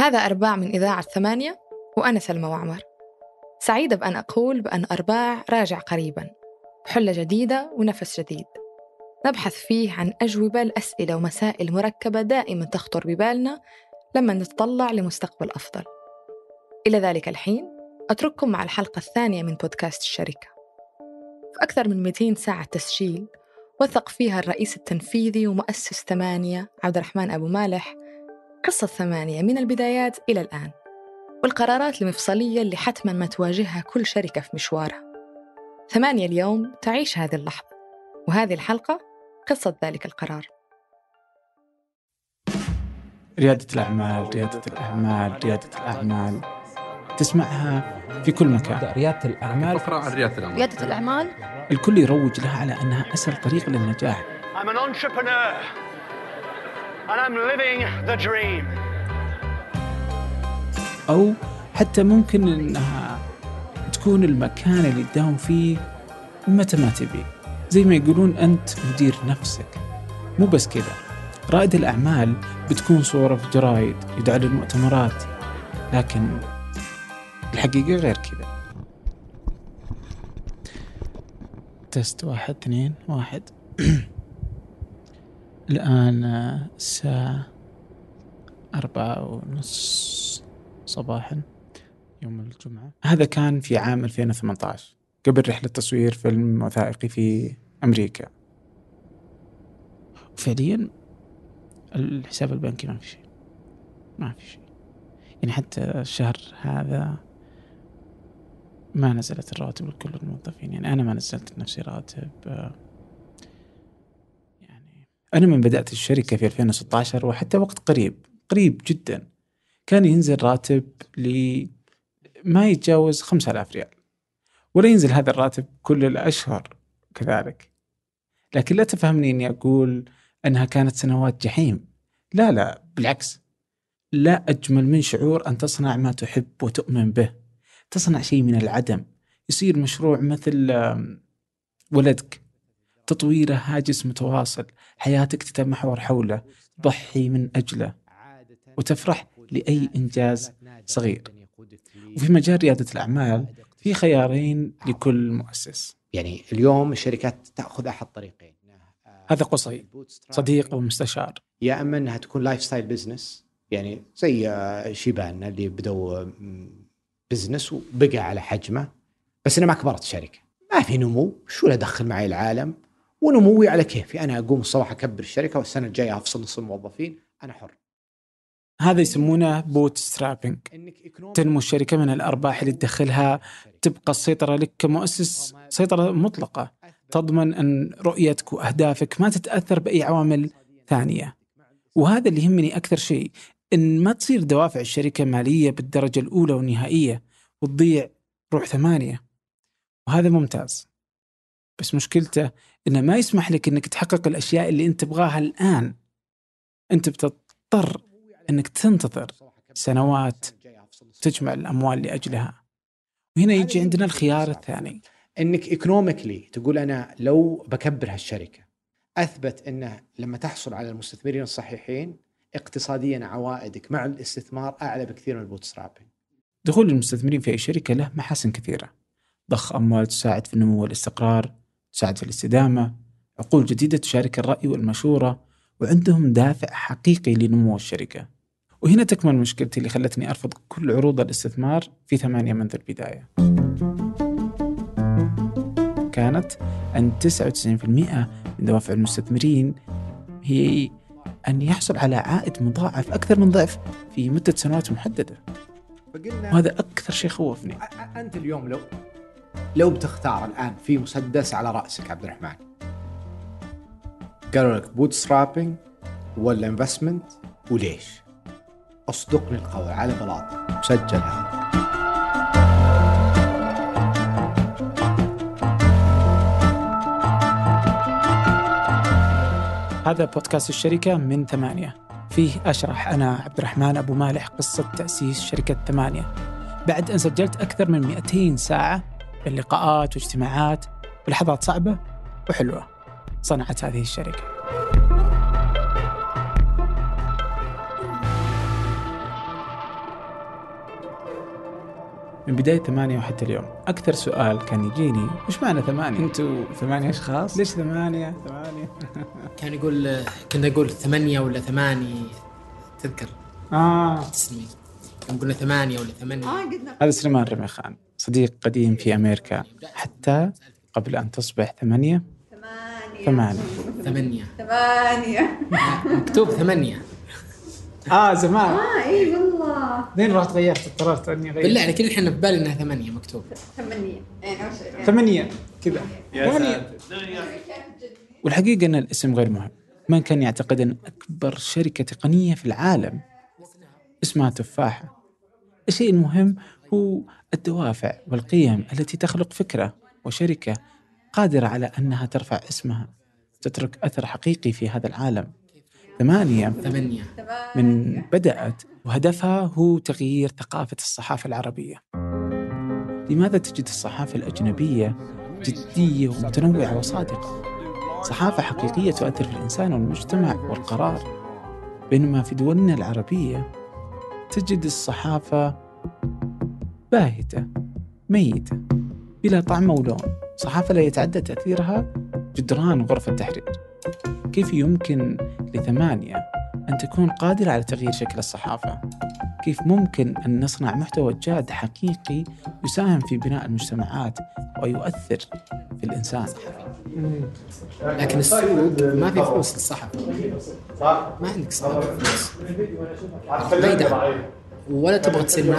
هذا أرباع من إذاعة ثمانية وأنا سلمى وعمر. سعيدة بأن أقول بأن أرباع راجع قريبا. بحلة جديدة ونفس جديد. نبحث فيه عن أجوبة لأسئلة ومسائل مركبة دائما تخطر ببالنا لما نتطلع لمستقبل أفضل. إلى ذلك الحين أترككم مع الحلقة الثانية من بودكاست الشركة. في أكثر من 200 ساعة تسجيل وثق فيها الرئيس التنفيذي ومؤسس ثمانية عبد الرحمن أبو مالح قصة ثمانية من البدايات إلى الآن والقرارات المفصلية اللي حتما ما تواجهها كل شركة في مشوارها. ثمانية اليوم تعيش هذه اللحظة وهذه الحلقة قصة ذلك القرار. ريادة الأعمال ريادة الأعمال ريادة الأعمال. تسمعها في كل مكان. ريادة الأعمال. فقرة عن ريادة الأعمال. ريادة الأعمال. الكل يروج لها على أنها أسهل طريق للنجاح. I'm an entrepreneur. And I'm living the dream. أو حتى ممكن أنها تكون المكان اللي تداوم فيه متى ما تبي. زي ما يقولون أنت مدير نفسك. مو بس كذا. رائد الأعمال بتكون صورة في جرايد يدعى للمؤتمرات لكن الحقيقة غير كذا. تست واحد اثنين واحد. الآن آه، الساعة أربعة ونص صباحا يوم الجمعة. هذا كان في عام 2018 قبل رحلة تصوير فيلم وثائقي في أمريكا. وفعليا الحساب البنكي ما في شيء. ما في شيء. يعني حتى الشهر هذا ما نزلت الرواتب لكل الموظفين. يعني أنا ما نزلت لنفسي راتب آه، أنا من بدأت الشركة في 2016 وحتى وقت قريب قريب جدا. كان ينزل راتب ل ما يتجاوز 5000 ريال. ولا ينزل هذا الراتب كل الأشهر كذلك. لكن لا تفهمني أني أقول أنها كانت سنوات جحيم. لا لا بالعكس. لا أجمل من شعور أن تصنع ما تحب وتؤمن به. تصنع شيء من العدم. يصير مشروع مثل ولدك. تطويره هاجس متواصل. حياتك تتمحور حوله تضحي من أجله وتفرح لأي إنجاز صغير. وفي مجال ريادة الأعمال في خيارين لكل مؤسس. يعني اليوم الشركات تأخذ أحد طريقين. هذا قصي صديق ومستشار يا أما أنها تكون lifestyle business يعني زي آه، شيبان اللي بدوا business وبقى على حجمه بس أنا ما كبرت الشركة. ما في نمو. وشو له أدخل معي العالم؟ ونموي على كيفي. أنا أقوم الصباح أكبر الشركة والسنة الجاية أفصل نص الموظفين أنا حر. هذا يسمونه bootstrapping تنمو الشركة من الأرباح اللي تدخلها تبقى السيطرة لك كمؤسس سيطرة مطلقة. تضمن أن رؤيتك وأهدافك ما تتأثر بأي عوامل ثانية. وهذا اللي يهمني أكثر شيء إن ما تصير دوافع الشركة مالية بالدرجة الأولى والنهائية وتضيع روح ثمانية. وهذا ممتاز. بس مشكلته إنه ما يسمح لك إنك تحقق الأشياء اللي أنت تبغاها الآن. أنت بتضطر إنك تنتظر سنوات تجمع الأموال لأجلها. وهنا يجي عندنا الخيار الثاني. إنك economically تقول أنا لو بكبر هالشركه أثبت إنه لما تحصل على المستثمرين الصحيحين اقتصاديا عوائدك مع الاستثمار أعلى بكثير من ال boot دخول المستثمرين في أي شركة له محاسن كثيرة. ضخ أموال تساعد في النمو والاستقرار. تساعد في الاستدامة عقول جديدة تشارك الرأي والمشورة وعندهم دافع حقيقي لنمو الشركة. وهنا تكمن مشكلتي اللي خلتني أرفض كل عروض الاستثمار في ثمانية منذ البداية. كانت أن 99% من دوافع المستثمرين هي أن يحصل على عائد مضاعف أكثر من ضعف في مدة سنوات محددة. وهذا أكثر شيء خوفني. أ- أ- انت اليوم لو لو بتختار الآن في مسدس على رأسك عبد الرحمن. قالوا لك bootstrapping ولا investment وليش؟ اصدقني القول على بلاط مسجل هذا. هذا بودكاست الشركة من ثمانية. فيه أشرح أنا عبد الرحمن أبو مالح قصة تأسيس شركة ثمانية. بعد أن سجلت أكثر من 200 ساعة من لقاءات واجتماعات ولحظات صعبة وحلوة صنعت هذه الشركة من بداية ثمانية وحتى اليوم أكثر سؤال كان يجيني وش معنى ثمانية؟ أنتوا ثمانية أشخاص؟ ليش ثمانية؟ ثمانية؟ كان يقول كنا نقول ثمانية ولا ثماني تذكر آه تسلمي كان قلنا ثمانية ولا ثمانية هذا سليمان رمي خان صديق قديم في أمريكا. حتى قبل أن تصبح ثمانية. ثمانية. ثمانية. ثمانية. ثمانية مكتوب ثمانية. آه زمان. آه إي والله. بعدين رحت غيرت قررت أني أغير. بالله عليك الحين في بالي إنها ثمانية مكتوب. ثمانية. ثمانية. كذا. ثمانية. والحقيقة أن الاسم غير مهم. من كان يعتقد أن أكبر شركة تقنية في العالم اسمها تفاحة؟ الشيء المهم هو الدوافع والقيم التي تخلق فكرة وشركة قادرة على أنها ترفع اسمها تترك أثر حقيقي في هذا العالم. ثمانية ثمانية. من بدأت وهدفها هو تغيير ثقافة الصحافة العربية. لماذا تجد الصحافة الأجنبية جدية ومتنوعة وصادقة؟ صحافة حقيقية تؤثر في الإنسان والمجتمع والقرار. بينما في دولنا العربية تجد الصحافة باهتة ميتة بلا طعم ولون صحافة لا يتعدى تأثيرها جدران غرفة التحرير. كيف يمكن لثمانية أن تكون قادرة على تغيير شكل الصحافة؟ كيف ممكن أن نصنع محتوى جاد حقيقي يساهم في بناء المجتمعات ويؤثر في الإنسان؟ لكن السوق ما في فلوس للصحفي ما عندك صحافة فلوس. ما يدعم ولا تبغى تصير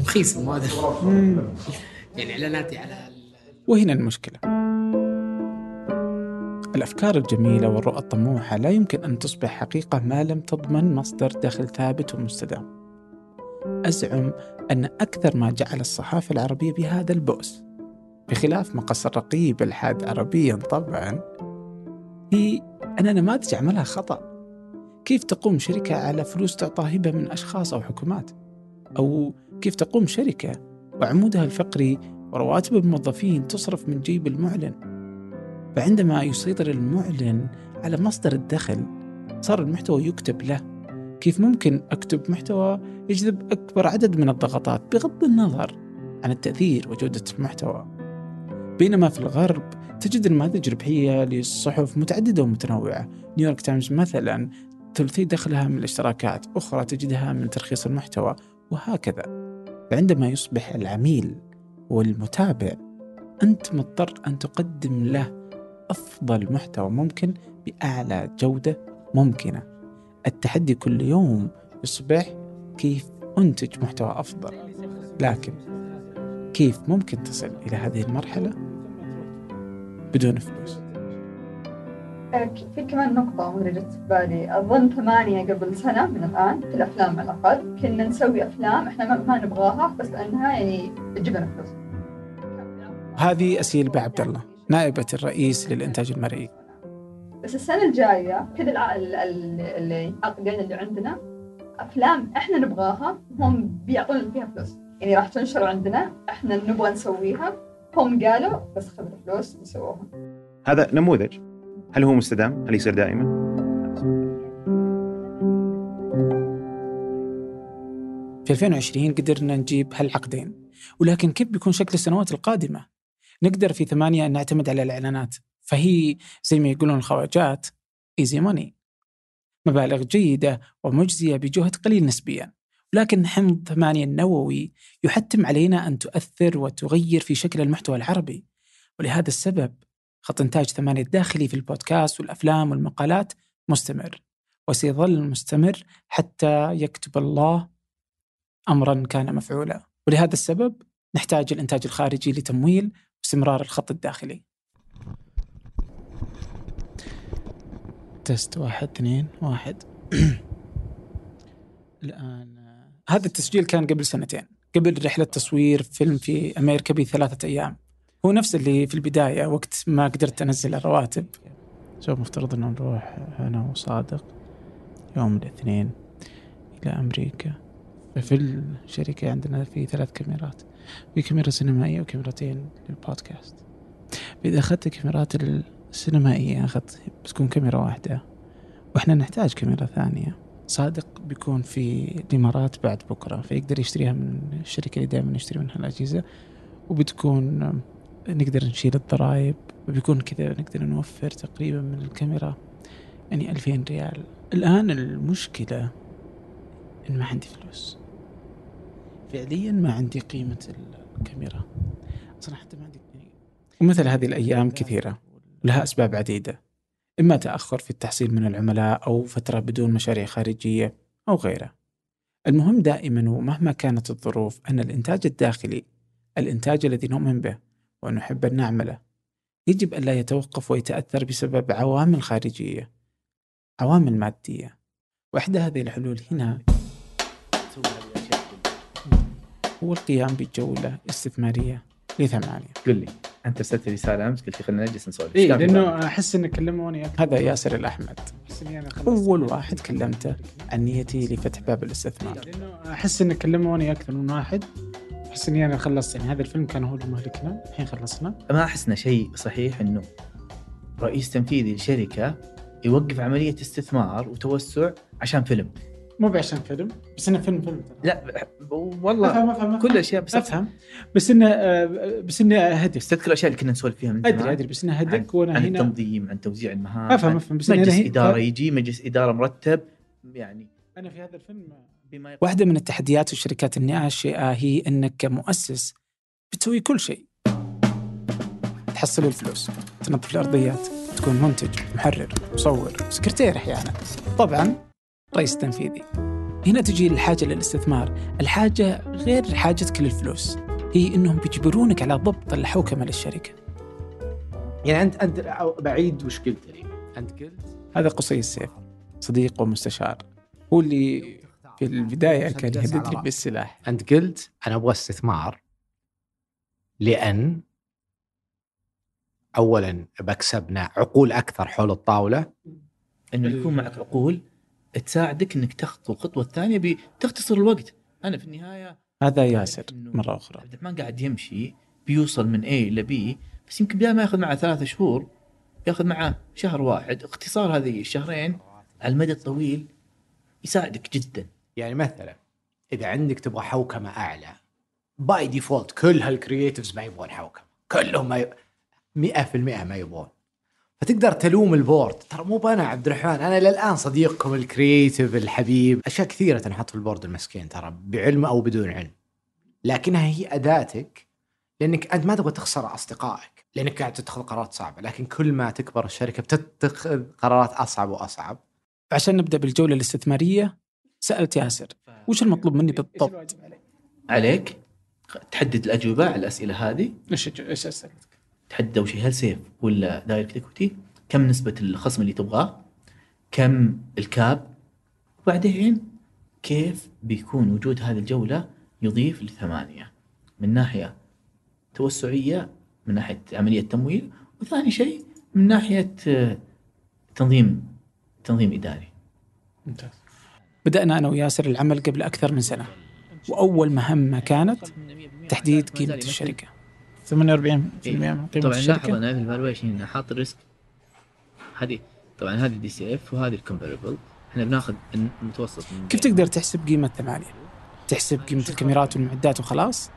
رخيص المواد يعني إعلاناتي على ال- وهنا المشكلة. الأفكار الجميلة والرؤى الطموحة لا يمكن أن تصبح حقيقة ما لم تضمن مصدر دخل ثابت ومستدام. أزعم أن أكثر ما جعل الصحافة العربية بهذا البؤس بخلاف مقص الرقيب الحاد عربيا طبعا هي أن نماذج عملها خطأ. كيف تقوم شركة على فلوس تعطى هبة من أشخاص أو حكومات؟ أو كيف تقوم شركة وعمودها الفقري ورواتب الموظفين تصرف من جيب المعلن؟ فعندما يسيطر المعلن على مصدر الدخل صار المحتوى يكتب له. كيف ممكن أكتب محتوى يجذب أكبر عدد من الضغطات بغض النظر عن التأثير وجودة المحتوى؟ بينما في الغرب تجد نماذج ربحية للصحف متعددة ومتنوعة. نيويورك تايمز مثلا ثلثي دخلها من الاشتراكات أخرى تجدها من ترخيص المحتوى وهكذا. فعندما يصبح العميل والمتابع أنت مضطر أن تقدم له أفضل محتوى ممكن بأعلى جودة ممكنة. التحدي كل يوم يصبح كيف أنتج محتوى أفضل. لكن كيف ممكن تصل إلى هذه المرحلة؟ بدون فلوس. في كمان نقطة مرة جت في بالي. أظن ثمانية قبل سنة من الآن في الأفلام على الأقل. كنا نسوي أفلام إحنا ما- ما نبغاها بس لأنها يعني تجيب لنا فلوس. هذه أسيل بعبد الله نائبة الرئيس للإنتاج المرئي. بس السنة الجاية كذا العقدين اللي عندنا أفلام إحنا نبغاها هم بيعطونا فيها فلوس. يعني راح تنشر عندنا إحنا نبغى نسويها. هم قالوا بس خذوا الفلوس نسووها. هذا نموذج. هل هو مستدام؟ هل يصير دائما؟ في 2020 قدرنا نجيب هالعقدين ولكن كيف بيكون شكل السنوات القادمة؟ نقدر في ثمانية أن نعتمد على الإعلانات فهي زي ما يقولون الخواجات ايزي ماني مبالغ جيدة ومجزية بجهد قليل نسبيا ولكن حمض ثمانية النووي يحتم علينا أن تؤثر وتغير في شكل المحتوى العربي ولهذا السبب خط إنتاج ثمانية الداخلي في البودكاست والأفلام والمقالات مستمر وسيظل مستمر حتى يكتب الله امرا كان مفعولا. ولهذا السبب نحتاج الإنتاج الخارجي لتمويل واستمرار الخط الداخلي. تست واحد اثنين واحد. الآن هذا التسجيل كان قبل سنتين قبل رحلة تصوير فيلم في أمريكا بثلاثة أيام. هو نفس اللي في البداية وقت ما قدرت أنزل الرواتب. سو مفترض أنه نروح أنا وصادق يوم الاثنين إلى أمريكا. في الشركة عندنا في ثلاث كاميرات في كاميرا سينمائية وكاميرتين للبودكاست. إذا أخذت الكاميرات السينمائية أخذت بتكون كاميرا واحدة وإحنا نحتاج كاميرا ثانية. صادق بيكون في الإمارات بعد بكرة فيقدر يشتريها من الشركة اللي دائما نشتري منها الأجهزة وبتكون نقدر نشيل الضرائب وبيكون كذا نقدر نوفر تقريبا من الكاميرا يعني 2000 ريال. الآن المشكلة إن ما عندي فلوس. فعليا ما عندي قيمة الكاميرا. أصلا حتى ما عندي ومثل هذه الأيام كثيرة ولها أسباب عديدة. إما تأخر في التحصيل من العملاء أو فترة بدون مشاريع خارجية أو غيره المهم دائما ومهما كانت الظروف أن الإنتاج الداخلي الإنتاج الذي نؤمن به ونحب أن نعمله. يجب أن لا يتوقف ويتأثر بسبب عوامل خارجية عوامل مادية. وإحدى هذه الحلول هنا هو القيام بجولة استثمارية لثمانية. قل لي أنت ارسلت لي رساله امس قلت لي خلينا نجلس نسولف. بالك؟ لأنه أحس انك كلموني هذا ياسر الأحمد. أول واحد كلمته عن نيتي لفتح باب الاستثمار. لأنه أحس انك كلموني أكثر من واحد. أحس إني أنا خلصت يعني هذا الفيلم كان هو اللي مهلكنا الحين خلصنا. ما احس انه شيء صحيح إنه رئيس تنفيذي لشركة يوقف عملية استثمار وتوسع عشان فيلم. مو بعشان فيلم بس إنه فيلم فيلم. لا والله أفهم أفهم كل الاشياء بس أفهم. بس إنه آه، بس إنه هدف. تذكر الأشياء اللي كنا نسولف فيها من زمان. أدري أدري بس إنه عن, هدف وأنا عن هنا. التنظيم عن توزيع المهام أفهم عن أفهم. بس مجلس إدارة يجي مجلس إدارة مرتب يعني. أنا في هذا الفيلم واحدة من التحديات الشركات الناشئة هي أنك كمؤسس بتسوي كل شيء. تحصل الفلوس تنظف الأرضيات تكون منتج محرر مصور سكرتير أحيانا. طبعا رئيس تنفيذي. هنا تجي الحاجة للاستثمار. الحاجة غير حاجتك للفلوس. هي أنهم بيجبرونك على ضبط الحوكمة للشركة. يعني انت أنت أو- بعيد وش قلت لي؟ أنت قلت؟ هذا قصي السيف صديق ومستشار. هو اللي في البداية كان يهدد لي بالسلاح. انت قلت أنا أبغى استثمار. لأن اولا بكسبنا عقول أكثر حول الطاولة. إنه يكون معك عقول تساعدك إنك تخطو الخطوة الثانية بتختصر الوقت. أنا في النهاية هذا ياسر إنه مرة أخرى. عبد الرحمن قاعد يمشي بيوصل من A إلى B بس يمكن بدال ما ياخذ معه ثلاثة شهور ياخذ معه شهر واحد. اختصار هذه الشهرين على المدى الطويل يساعدك جدا. يعني مثلا إذا عندك تبغى حوكمة أعلى by default كل هال creatives ما يبغون حوكمة كلهم ما ي... 100% ما يبغون. فتقدر تلوم ال board. ترى مو أنا عبد الرحمن أنا للآن صديقكم ال creative الحبيب. أشياء كثيرة تنحط في ال board المسكين ترى بعلم أو بدون علم. لكنها هي أداتك لأنك أنت ما تبغى تخسر أصدقائك لأنك قاعد تتخذ قرارات صعبة. لكن كل ما تكبر الشركة بتتخذ قرارات أصعب وأصعب. عشان نبدأ بالجولة الاستثمارية سألت ياسر وش المطلوب مني بالضبط؟ عليك؟ تحدد الأجوبة على الأسئلة هذه. إيش إيش اسالك؟ تحدد أول شيء هل SAFE ولا direct equity كم نسبة الخصم اللي تبغاه؟ كم ال cap؟ وبعدين كيف بيكون وجود هذه الجولة يضيف لثمانية؟ من ناحية توسعية من ناحية عملية تمويل وثاني شيء من ناحية آه، تنظيم تنظيم إداري. ممتاز. بدأنا أنا وياسر العمل قبل أكثر من سنة. وأول مهمه كانت تحديد قيمة الشركة. 48% من قيمة طبعا لاحظ أنا في ال valuation حاط ال risk. هذه طبعا هذه DCF وهذه ال comparable إحنا بناخذ المتوسط من كيف تقدر تحسب قيمه ثمانيه؟ تحسب قيمة الكاميرات والمعدات وخلاص؟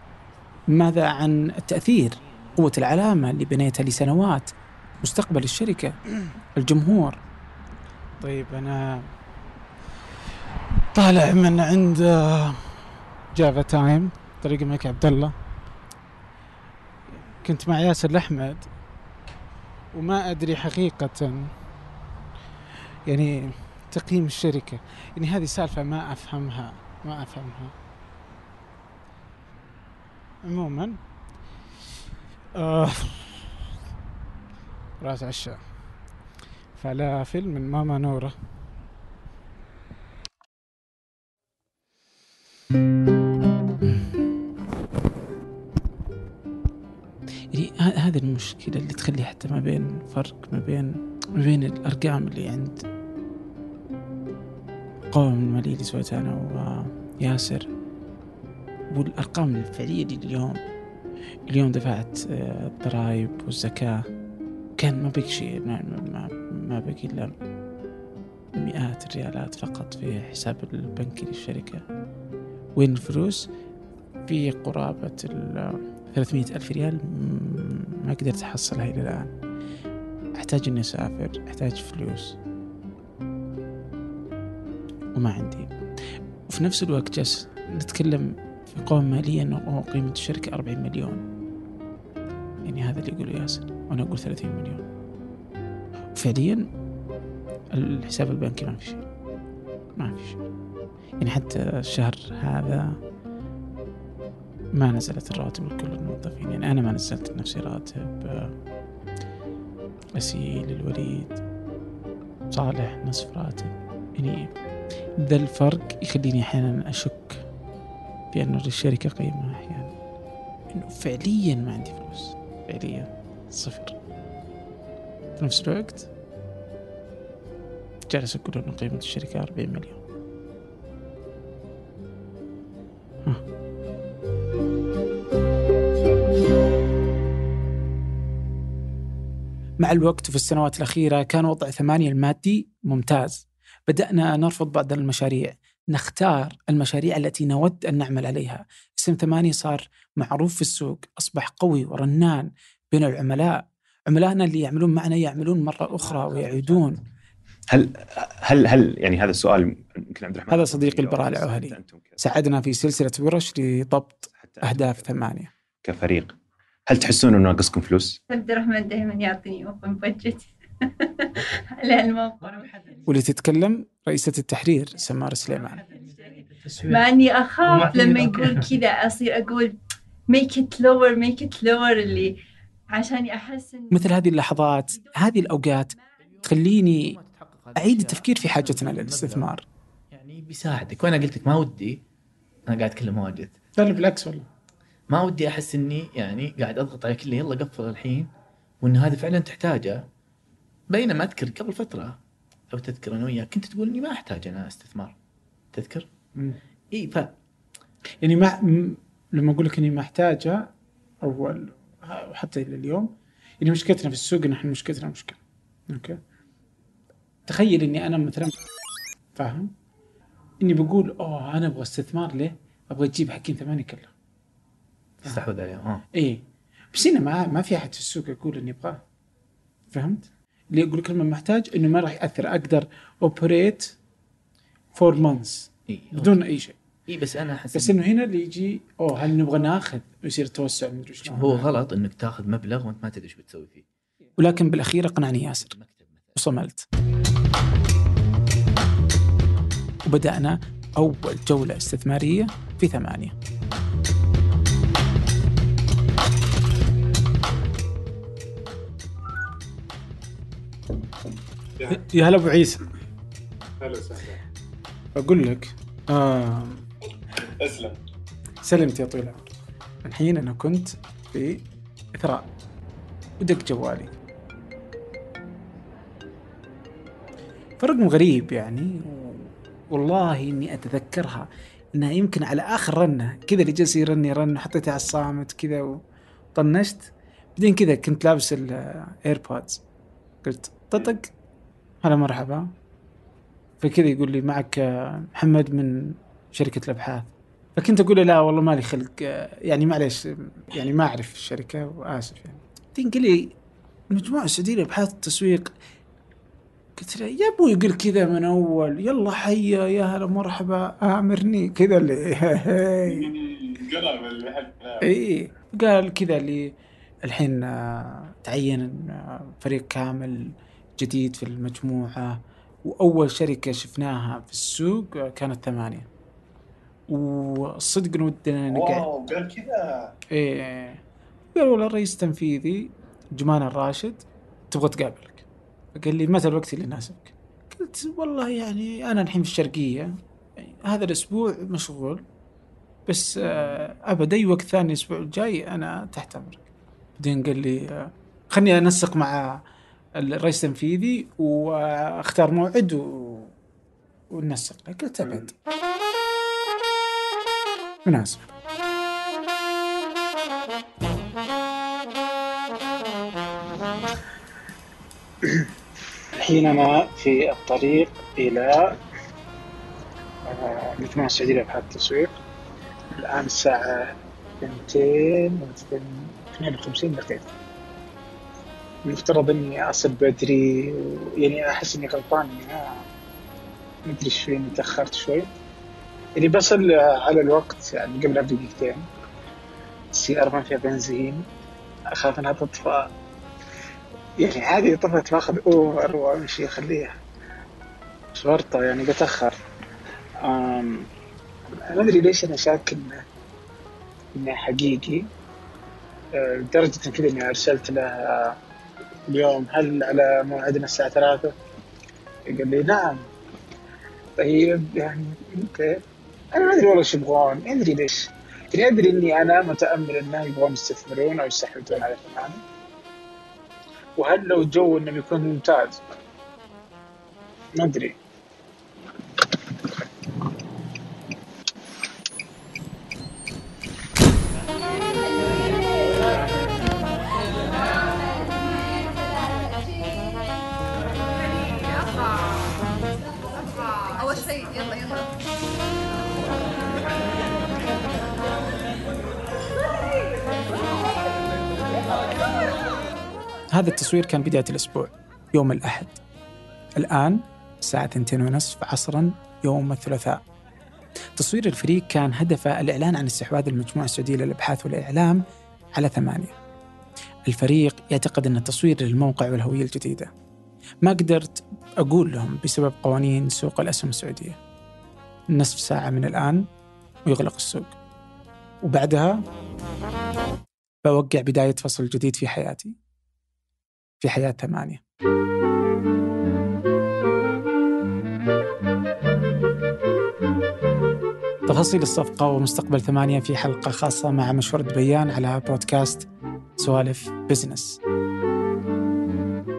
ماذا عن التأثير؟ قوة العلامة اللي بنيتها لسنوات مستقبل الشركة الجمهور. طيب أنا طالع من عند Java Time طريق الملك عبد الله كنت مع ياسر الأحمد وما أدري حقيقة يعني تقييم الشركة. يعني هذه سالفة ما أفهمها ما أفهمها. عموما آه راس عشاء. فلافل من ماما نورة. يعني هذه المشكلة اللي تخلي حتى ما بين فرق ما بين ما بين الأرقام اللي عند قوم المالية اللي سويتها أنا وياسر والأرقام الفعلية اللي اليوم اليوم دفعت آه، الضرائب والزكاة كان ما بقي شيء ما, ما, ما- ما بقي إلا مئات الريالات فقط في حساب البنكي للشركة. وين الفلوس؟ في قرابة ال 300 ألف ريال ما قدرت أحصلها إلى الآن. أحتاج إني أسافر أحتاج فلوس. وما عندي. وفي نفس الوقت جالس نتكلم في قوائم مالية أنه قيمة الشركة 40 مليون. يعني هذا اللي يقوله ياسر وأنا أقول 30 مليون. وفعليا الحساب البنكي ما في شيء. ما في شيء. يعني حتى الشهر هذا ما نزلت الرواتب لكل الموظفين. يعني أنا ما نزلت لنفسي راتب آه، غسيل الوليد صالح نصف راتب. يعني ذا الفرق يخليني أحيانا أشك بأنه للشركة قيمة أحيانا. إنه فعليا ما عندي فلوس فعليا صفر. في نفس الوقت جالس أقول إنه قيمة الشركة 40 مليون. مع الوقت وفي السنوات الأخيرة كان وضع ثمانية المادي ممتاز. بدأنا نرفض بعض المشاريع. نختار المشاريع التي نود أن نعمل عليها. اسم ثمانية صار معروف في السوق. أصبح قوي ورنان بين العملاء. عملائنا اللي يعملون معنا يعملون مرة أخرى ويعيدون. هل هل هل يعني هذا السؤال يمكن عبد الرحمن هذا صديقي البراء ك- ساعدنا في سلسلة ورش لضبط حتى أهداف ثمانية. كفريق. هل تحسون أنه ناقصكم فلوس؟ عبد الرحمن دائما يعطيني اوبن بادجت على الموقع. واللي تتكلم رئيسة التحرير سمار سليمان. مع إني أخاف لما يقول كذا أصير أقول make it lower make it lower اللي عشان أحس إن مثل هذه اللحظات هذه الأوقات تخليني أعيد التفكير في حاجتنا للاستثمار. يعني بيساعدك. وأنا قلت لك ما ودي. أنا قاعد أتكلم واجد. لا بالعكس والله. ما ودي أحس إني يعني قاعد أضغط عليك اللي يلا قفل الحين وإن هذا فعلا تحتاجه. بينما أذكر قبل فترة لو تذكر أنا وياك كنت تقول إني ما أحتاج أنا استثمار. تذكر؟ إي ف يعني ما م- لما أقول لك إني ما احتاجها أول وحتى إلى اليوم يعني مشكلتنا في السوق إن إحنا مشكلتنا مشكلة. أوكي؟ تخيل إني أنا مثلا فاهم؟ إني بقول أوه أنا أبغى استثمار ليه؟ أبغى أجيب حقين ثمانية كلها تستحوذ عليهم آه. إيه. بس هنا ما ما في أحد في السوق يقول إني أبغاه. فهمت؟ اللي يقول كلمة محتاج إنه ما راح يأثر. أقدر operate for months اي بدون أي شيء. اي بس أنا أحس بس إنه هنا اللي يجي أوه هل نبغى ناخذ؟ ويصير توسع مدري شلون. هو غلط إنك تاخذ مبلغ وأنت ما تدري إيش بتسوي فيه. ولكن بالأخير اقنعني ياسر. وصملت. وبدأنا أول جولة استثمارية في ثمانية. يا هلا أبو عيسى. هلا وسهلا. أقول لك آه أسلم. سلمت يا طويل العمر. الحين أنا كنت في إثراء. ودق جوالي. فرقم غريب يعني والله إني أتذكرها. إنها يمكن على آخر رنة كذا اللي جالس يرن يرن حطيتها على الصامت كذا وطنشت. بعدين كذا كنت لابس الايربودز قلت ططق هلا مرحبا. فكذا يقول لي معك آه، محمد من شركة الأبحاث. فكنت أقول له لا والله مالي خلق آه، يعني معليش يعني ما أعرف الشركة وآسف يعني. قال لي المجموعه السعوديه لأبحاث التسويق قلت له يا أبوي قل كذا من أول. يلا حيا يا هلا مرحبا آمرني. كذا اللي قرب اللي إي قال كذا اللي الحين آه، تعين فريق كامل جديد في المجموعة وأول شركة شفناها في السوق كانت ثمانية. والصدق إن ودنا نقعد. واو قال كذا. إيه. قال والله الرئيس التنفيذي جمان الراشد تبغى تقابلك. قال لي متى الوقت اللي يناسبك؟ قلت والله يعني أنا الحين في الشرقية. يعني هذا الأسبوع مشغول بس آه، ابد أي وقت ثاني الأسبوع الجاي أنا تحت أمرك. بعدين قال لي خلني أنسق مع الرئيس التنفيذي واختار موعد. وننسق قلت ابد مناسب. الحين أنا في الطريق إلى آه، المجموعة السعودية لأبحاث التسويق. الآن الساعة 252 دقيقة. المفترض إني أصل بدري يعني أحس إني غلطان إني ما ما أدري إيش فيني تأخرت شوي. يعني بصل على الوقت يعني قبلها بدقيقتين السيارة ما فيها بنزين. أخاف إنها تطفى يعني عادي طفت باخذ أوفر وأمشي أخليها. مش ورطة يعني بتأخر أم... ما أدري ليش أنا شاك إنه إنه حقيقي. أه، لدرجة كذا إني أرسلت له اليوم هل على موعدنا الساعة ثلاثة؟ قال لي نعم. طيب يعني أوكي. أنا ما أدري والله إيش يبغون ما أدري ليش. يعني أدري إني أنا متأمل إنه يبغون يستثمرون أو يستحوذون على ثمانية وهل لو الجو انه بيكون ممتاز ما أدري. هذا التصوير كان بداية الأسبوع يوم الأحد. الآن الساعة 2 ونصف عصرا يوم الثلاثاء. تصوير الفريق كان هدفه الإعلان عن استحواذ المجموعة السعودية للأبحاث والإعلام على ثمانية. الفريق يعتقد أن التصوير للموقع والهوية الجديدة. ما قدرت أقول لهم بسبب قوانين سوق الأسهم السعودية. نصف ساعة من الآن ويغلق السوق. وبعدها بوقع بداية فصل جديد في حياتي في حياة ثمانية. تفاصيل الصفقة ومستقبل ثمانية في حلقة خاصة مع مشورة بيان على بودكاست سوالف بزنس.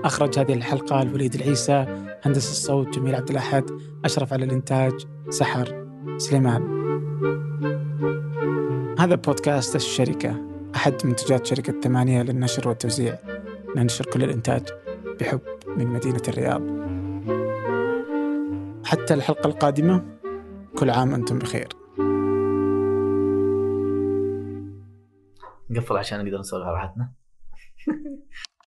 أخرج هذه الحلقة الوليد العيسى هندس الصوت جميل عبد الأحد أشرف على الإنتاج سحر سليمان. هذا بودكاست الشركة أحد منتجات شركة ثمانية للنشر والتوزيع. ننشر كل الإنتاج بحب من مدينة الرياض. حتى الحلقة القادمة كل عام أنتم بخير. نقفل عشان نقدر نسولف على راحتنا.